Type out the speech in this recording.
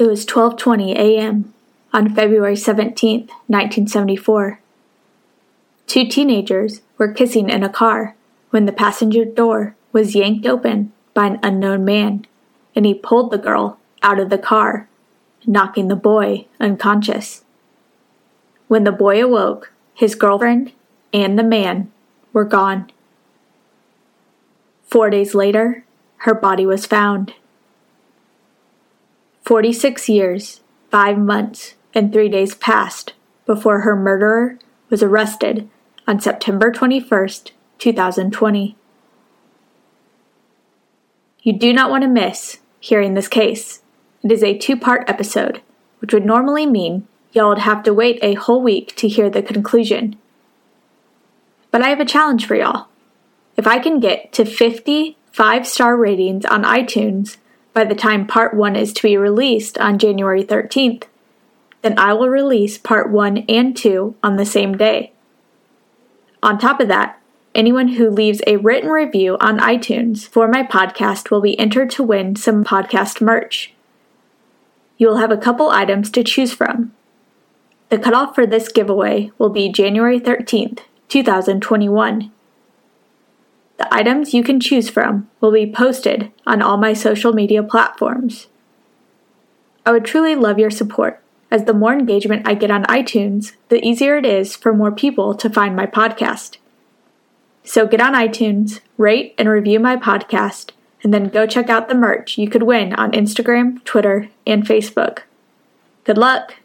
It was 12:20 a.m. on February 17, 1974. Two teenagers were kissing in a car when the passenger door was yanked open by an unknown man and he pulled the girl out of the car, knocking the boy unconscious. When the boy awoke, his girlfriend and the man were gone. Four days later, her body was found. 46 years, 5 months, and 3 days passed before her murderer was arrested on September 21st, 2020. You do not want to miss hearing this case. It is a two part episode, which would normally mean y'all would have to wait a whole week to hear the conclusion. But I have a challenge for y'all. If I can get to 50 five star ratings on iTunes by the time part 1 is to be released on January 13th, then I will release part 1 and 2 on the same day. On top of that, anyone who leaves a written review on iTunes for my podcast will be entered to win some podcast merch. You will have a couple items to choose from. The cutoff for this giveaway will be January 13th, 2021. The items you can choose from will be posted on all my social media platforms. I would truly love your support, as the more engagement I get on iTunes, the easier it is for more people to find my podcast. So get on iTunes, rate and review my podcast, and then go check out the merch you could win on Instagram, Twitter, and Facebook. Good luck!